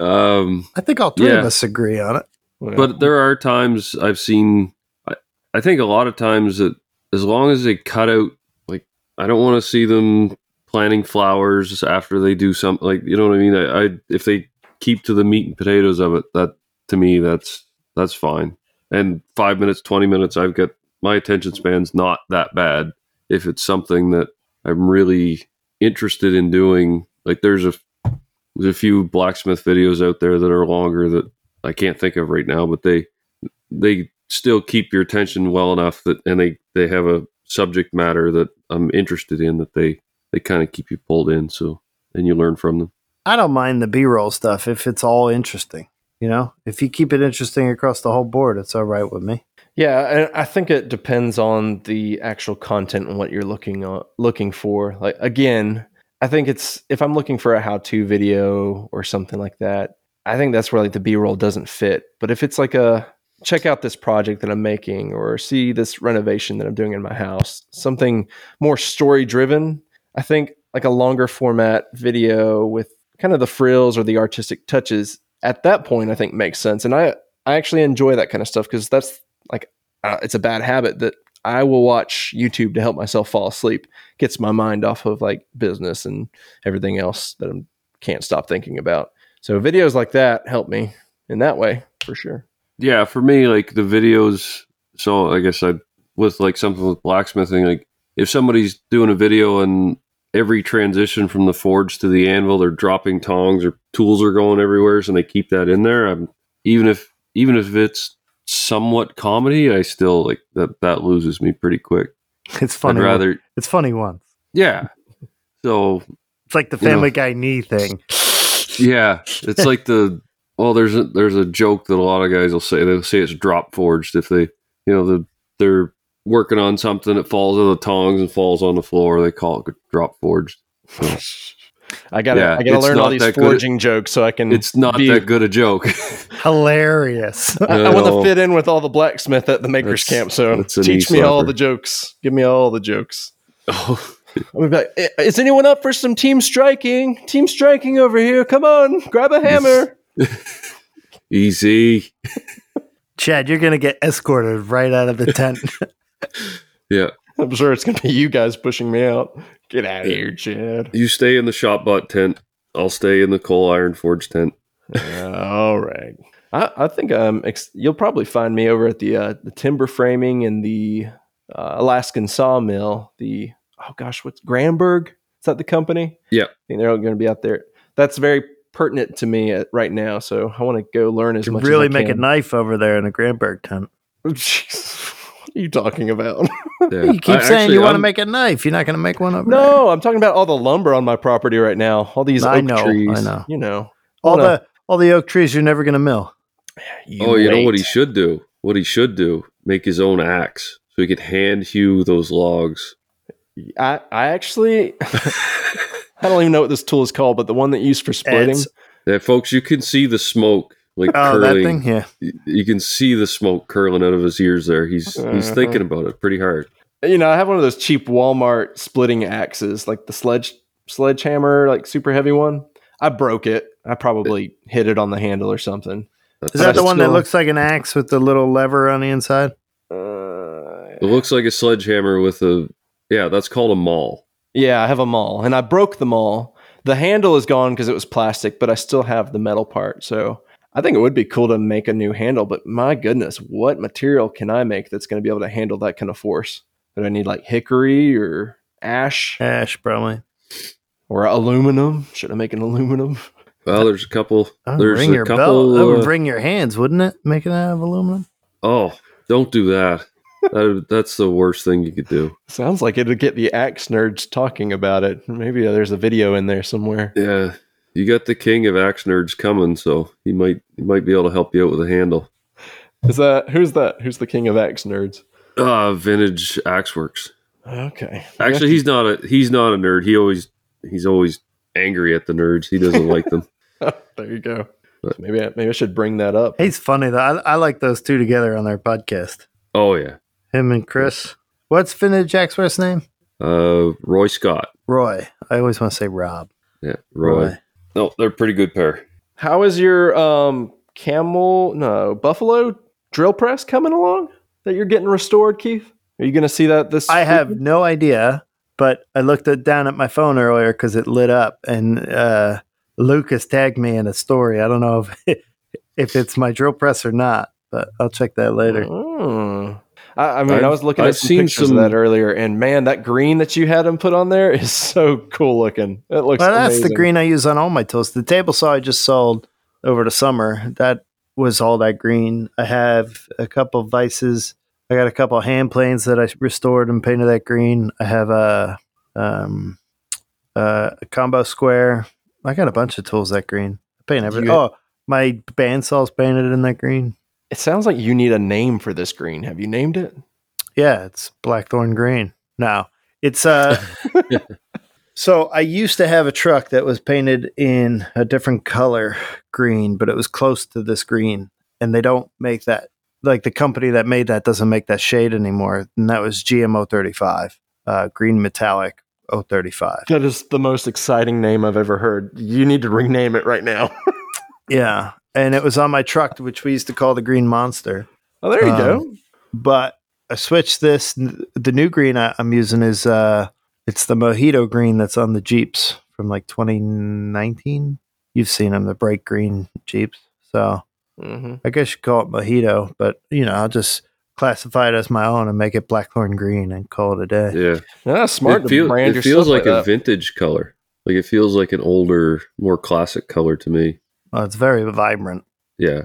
Um, I think all three Yeah. of us agree on it. Well, but there are times I've seen. I, I think a lot of times that as long as they cut out, like I don't want to see them planting flowers after they do something. Like you know what I mean. I, I if they keep to the meat and potatoes of it, that to me that's that's fine. And five minutes, twenty minutes, I've got my attention span's not that bad. If it's something that I'm really interested in doing, like there's a there's a few blacksmith videos out there that are longer that I can't think of right now, but they they still keep your attention well enough that and they they have a subject matter that I'm interested in that they they kind of keep you pulled in so and you learn from them. I don't mind the B roll stuff if it's all interesting. You know, if you keep it interesting across the whole board, it's all right with me. Yeah, I think it depends on the actual content and what you're looking looking for. Like again, I think it's if I'm looking for a how-to video or something like that, I think that's where like the B-roll doesn't fit. But if it's like a check out this project that I'm making or see this renovation that I'm doing in my house, something more story driven, I think like a longer format video with kind of the frills or the artistic touches at that point I think makes sense. And I I actually enjoy that kind of stuff because that's like uh, it's a bad habit that I will watch YouTube to help myself fall asleep. Gets my mind off of like business and everything else that I can't stop thinking about. So videos like that help me in that way for sure. Yeah, for me like the videos so I guess I with like something with blacksmithing like if somebody's doing a video and every transition from the forge to the anvil they're dropping tongs or tools are going everywhere and they keep that in there I'm even if even if it's somewhat comedy I still like that that loses me pretty quick It's funny. I'd rather it's funny once. yeah so It's like the You know. Family Guy knee thing. Yeah, it's like the well. There's a there's a joke that a lot of guys will say. They'll say it's drop forged if they you know the they're working on something that falls on the tongs and falls on the floor. They call it drop forged. I gotta, Yeah, I gotta learn all these that good. forging jokes so I can. It's not be- that good a joke. Hilarious. I, I want to fit in with all the blacksmith at the makers That's- camp. So teach knee me all the jokes. Give me all the jokes. oh, I'm be like, "Eh, is anyone up for some team striking? Team striking over here. Come on, grab a hammer. easy. Chad, you're gonna get escorted right out of the tent. Yeah, I'm sure it's gonna be you guys pushing me out. Get out of here, Chad. you stay in the ShopBot tent. I'll stay in the coal iron forge tent. all right. I, I think um, ex- you'll probably find me over at the uh, the timber framing and the uh, Alaskan sawmill. The oh gosh, what's Granberg? Is that the company? Yeah. I think they're all going to be out there. That's very pertinent to me at, right now. So I want to go learn as You much. really as I make a knife over there in a Granberg tent. Jeez. what are you talking about? Yeah. You keep I- saying actually, you want to I'm- make a knife. You're not going to make one over there. no, I'm talking about all the lumber on my property right now. All these I oak know, trees. I know. You know. all Wanna- the all the oak trees you're never going to mill. oh, you know what he wait. should do? What he should do? Make his own axe so he could hand hew those logs. I I actually I don't even know what this tool is called, but the one that you use for splitting. It's- Yeah, folks, you can see the smoke like Oh, that curling. thing. Yeah. Y- You can see the smoke curling out of his ears. There, he's he's Uh-huh. thinking about it pretty hard. you know, I have one of those cheap Walmart splitting axes, like the sledge sledgehammer, like super heavy one. I broke it. I probably hit it on the handle or something. That's Is that the I one that looks like an axe with the little lever on the inside? Uh, It looks like a sledgehammer with a yeah. That's called a maul. yeah, I have a maul, and I broke the maul. The handle is gone because it was plastic, but I still have the metal part. So I think it would be cool to make a new handle. But my goodness, what material can I make that's going to be able to handle that kind of force? Do I need like hickory or ash Ash, probably. or aluminum? Should I make an aluminum? Well, there's a couple. That There's ring a your couple. belt. That would uh, ring your hands, wouldn't it? Making it out of aluminum. oh, don't do that. that. That's the worst thing you could do. Sounds like it'd get the axe nerds talking about it. Maybe there's a video in there somewhere. Yeah, you got the king of axe nerds coming, so he might he might be able to help you out with a handle. Is that who's that? Who's the king of axe nerds? Uh vintage Axeworks. Okay. Actually, he's not a he's not a nerd. He always he's always angry at the nerds. He doesn't like them. there you go. Maybe I, maybe I should bring that up. He's funny though. I, I like those two together on their podcast. Oh yeah. Him and Chris. What's Vintage Axeworks' name? Uh, Roy Scott. Roy. I always want to say Rob. Yeah, Roy. Roy. No, they're a pretty good pair. How is your um camel no buffalo drill press coming along that you're getting restored, Keith? Are you going to see that this? I have no idea, but I looked at, down at my phone earlier because it lit up, and uh, Lucas tagged me in a story. I don't know if if it's my drill press or not, but I'll check that later. Mm. I, I mean, I I've- was looking I've at some seen pictures some- of that earlier, and man, that green that you had him put on there is so cool looking. It looks. Well, that's the green I use on all my tools. The table saw I just sold over the summer. That was all that green. I have a couple vices. I got a couple hand planes that I restored and painted that green. I have a um uh, a combo square. I got a bunch of tools that green. I paint everything. You- Oh, my bandsaw's painted in that green. It sounds like you need a name for this green. Have you named it? Yeah, it's blackthorn green. Now it's uh so I used to have a truck that was painted in a different color green, but it was close to this green. And they don't make that like the company that made that doesn't make that shade anymore. And that was GMO thirty five, uh green metallic 035. That is the most exciting name I've ever heard. You need to rename it right now. Yeah. And it was on my truck, which we used to call the green monster. oh, there you Um, go. but I switched this. The new green I, I'm using is uh, it's the Mojito green that's on the Jeeps from like 2019. You've seen them, the bright green Jeeps. So hmm I guess you call it Mojito, but you know, I'll just classify it as my own and make it Blackthorn green and call it a day. Yeah, Yeah, smart it, to feel- brand it feels stuff like, a vintage color. Like it feels like an older, more classic color to me. Well, it's very vibrant. Yeah,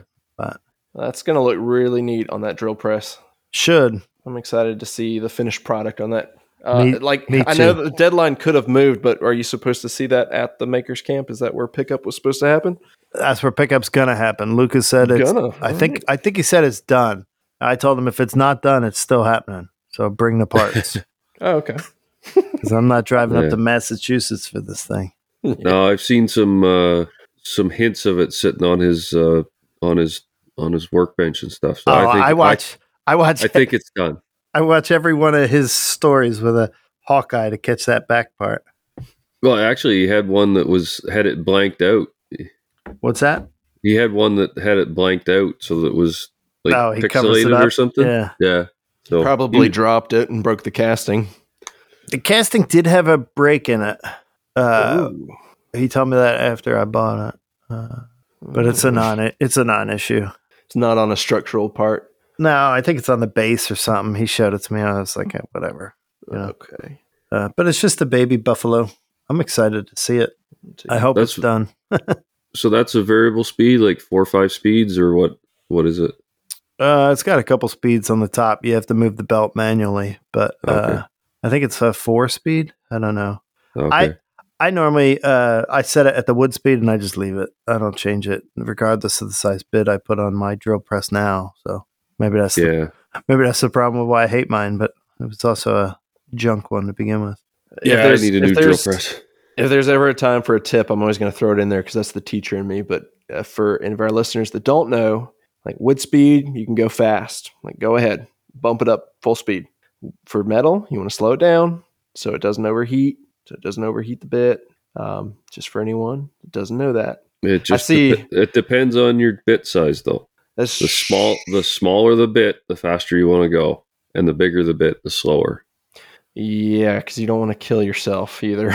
That's going to look really neat on that drill press. Should I'm excited to see the finished product on that. Uh, Me- like me I know the deadline could have moved, but are you supposed to see that at the makers camp? Is that where pickup was supposed to happen? That's where pickup's gonna happen. Lucas said it's. Gonna. I think. I think he said it's done. I told him if it's not done, it's still happening. So bring the parts Oh, okay. because I'm not driving Yeah. up to Massachusetts for this thing. No, I've seen some uh, some hints of it sitting on his uh, on his on his workbench and stuff. So oh, I think I watch. I, watch. I, think it's done. I watch every one of his stories with a Hawkeye to catch that back part. Well, actually, he had one that was had it blanked out. What's that? He had one that had it blanked out, so that it was like Oh, he covers it pixelated or something. Yeah. yeah. So Probably he- dropped it and broke the casting. The casting did have a break in it. Uh, Ooh. He told me that after I bought it, uh, but it's a non. It's a non-issue. It's not on a structural part. No, I think it's on the base or something. He showed it to me. I was like, eh, whatever. Yeah. Okay. Uh, but it's just a baby buffalo. I'm excited to see it. I hope That's- it's done. so that's a variable speed, like four or five speeds, or what? What is it? Uh, it's got a couple speeds on the top. You have to move the belt manually, but uh, Okay. I think it's a four speed. I don't know. Okay. I normally uh, I set it at the wood speed and I just leave it. I don't change it regardless of the size bit I put on my drill press now. So maybe that's the, maybe that's the problem with why I hate mine. But it was also a junk one to begin with. If Yeah, I there's- need a new drill press. If there's ever a time for a tip, I'm always going to throw it in there because that's the teacher in me. But uh, for any of our listeners that don't know, like wood speed, you can go fast. Like go ahead, bump it up full speed. For metal, you want to slow it down so it doesn't overheat, so it doesn't overheat the bit. Um, just for anyone that doesn't know that, It just see- dep- it depends on your bit size, though. that's The small, the smaller the bit, the faster you want to go, and the bigger the bit, the slower. Yeah, because you don't want to kill yourself either.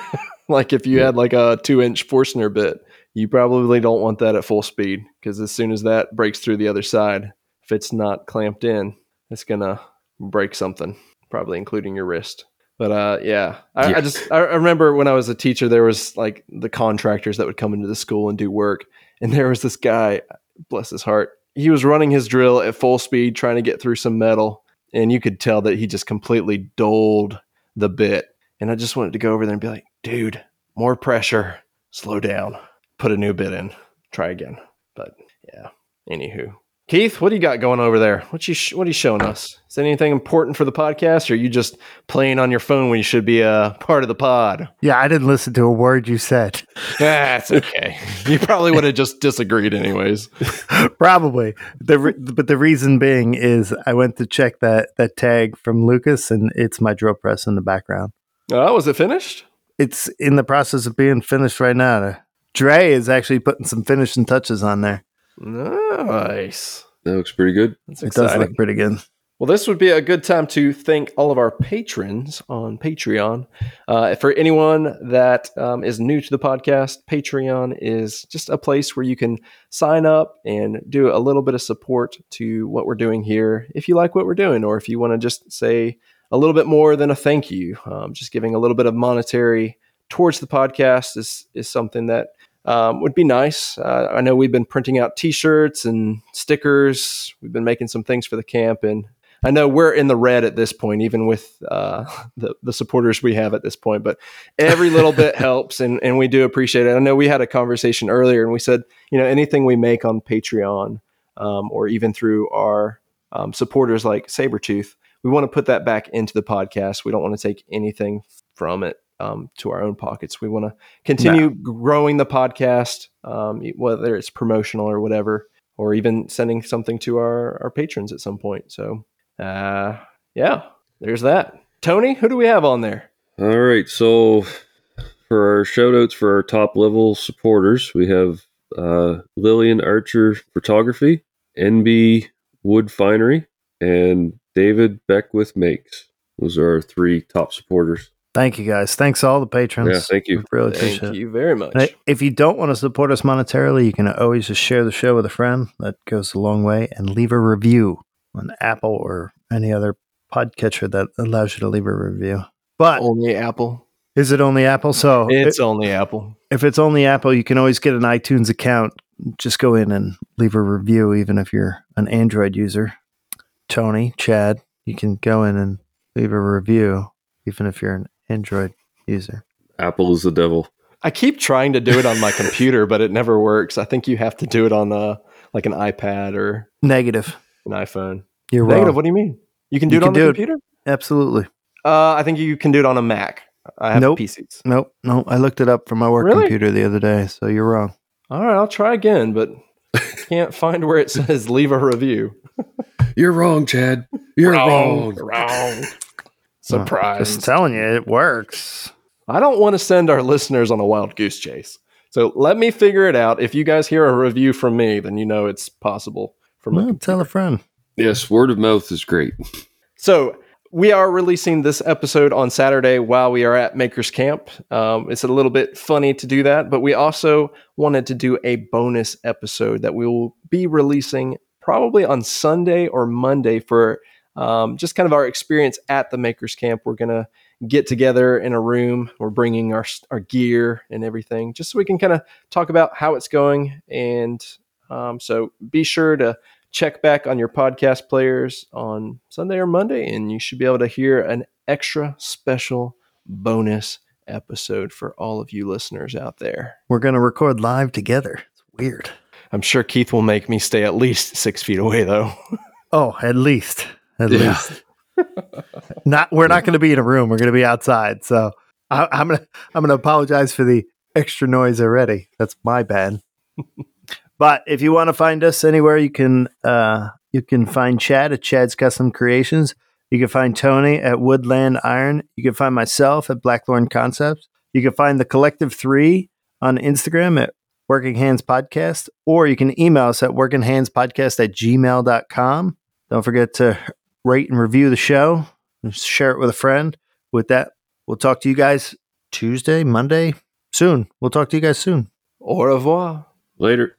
like if you Yeah. had like a two inch Forstner bit, you probably don't want that at full speed because as soon as that breaks through the other side, if it's not clamped in, it's gonna break something, probably including your wrist. But uh, yeah, I, Yeah. I just I I remember when I was a teacher, there was like the contractors that would come into the school and do work, and there was this guy, bless his heart, he was running his drill at full speed trying to get through some metal, and you could tell that he just completely doled the bit. And I just wanted to go over there and be like, dude, more pressure, slow down, put a new bit in, try again. But yeah, anywho. Keith, what do you got going over there? What you sh- what are you showing us? Is there anything important for the podcast, or are you just playing on your phone when you should be a part of the pod? Yeah, I didn't listen to a word you said. That's okay. you probably would have just disagreed, anyways. Probably the re- but the reason being is I went to check that that tag from Lucas and it's my drill press in the background. Oh, was it finished? It's in the process of being finished right now. Dre is actually putting some finishing touches on there. Nice. That looks pretty good. That's It does exciting. look pretty good. Well, this would be a good time to thank all of our patrons on Patreon. Uh, for anyone that um, is new to the podcast, Patreon is just a place where you can sign up and do a little bit of support to what we're doing here. If you like what we're doing, or if you want to just say a little bit more than a thank you, um, just giving a little bit of monetary towards the podcast is is something that um, would be nice. Uh, I know we've been printing out T-shirts and stickers. We've been making some things for the camp, and I know we're in the red at this point, even with uh, the the supporters we have at this point. But every little bit helps, and and we do appreciate it. I know we had a conversation earlier, and we said, you know, anything we make on Patreon um, or even through our um, supporters like Saburrtooth, we want to put that back into the podcast. We don't want to take anything from it um, to our own pockets. We want to continue growing the podcast, um, whether it's promotional or whatever, or even sending something to our, our patrons at some point. So, uh, yeah, there's that. Tony, who do we have on there? All right. So for our shout outs for our top level supporters, we have uh, Lillian Archer Photography, NB Wood Finery, and David Beckwith Makes. Those are our three top supporters. Thank you guys. Thanks all the patrons. Yeah, thank you. We really Thank appreciate it. you very much. And If you don't want to support us monetarily, you can always just share the show with a friend. That goes a long way. And leave a review on Apple or any other podcatcher that allows you to leave a review. But Only Apple. is it only Apple? So It's only Apple. if it's only Apple, you can always get an iTunes account. Just go in and leave a review, even if you're an Android user. Tony, Chad, you can go in and leave a review. even if you're an Android user. Apple is the devil. I keep trying to do it on my computer, but it never works. I think you have to do it on a like an iPad or Negative. an iPhone. You're Negative. wrong. What do you mean? You can do You it can on the do it. computer? Absolutely. Uh, I think you can do it on a Mac. I have Nope. PCs. Nope. No, I looked it up from my work Really? computer the other day, so you're wrong. All right, I'll try again, but can't find where it says leave a review. You're wrong, Chad. You're wrong. Wrong. Just Surprise. telling you, it works. I don't want to send our listeners on a wild goose chase. So let me figure it out. If you guys hear a review from me, then you know it's possible for me. Well, tell a friend. Yes, word of mouth is great. So we are releasing this episode on Saturday while we are at Makers Camp. Um, it's a little bit funny to do that, but we also wanted to do a bonus episode that we will be releasing probably on Sunday or Monday for um, just kind of our experience at the Makers Camp. We're gonna get together in a room. We're bringing our our gear and everything, just so we can kind of talk about how it's going. And um, so be sure to check back on your podcast players on Sunday or Monday, and you should be able to hear an extra special bonus episode for all of you listeners out there. We're going to record live together. It's weird. I'm sure Keith will make me stay at least six feet away, though. Oh, at least. At Yeah. least. not we're not going to be in a room. We're going to be outside. So I, I'm gonna I'm gonna apologize for the extra noise already. That's my bad. but if you want to find us anywhere, you can uh, you can find Chad at Chad's Custom Creations. You can find Tony at Woodland Iron. You can find myself at Blackthorn Concepts. You can find the Collective Three on Instagram at Working Hands Podcast, or you can email us at workinghandspodcast at gmail.com. Don't forget to rate and review the show and share it with a friend. With that, we'll talk to you guys Tuesday, Monday, soon. We'll talk to you guys soon. Au revoir. Later.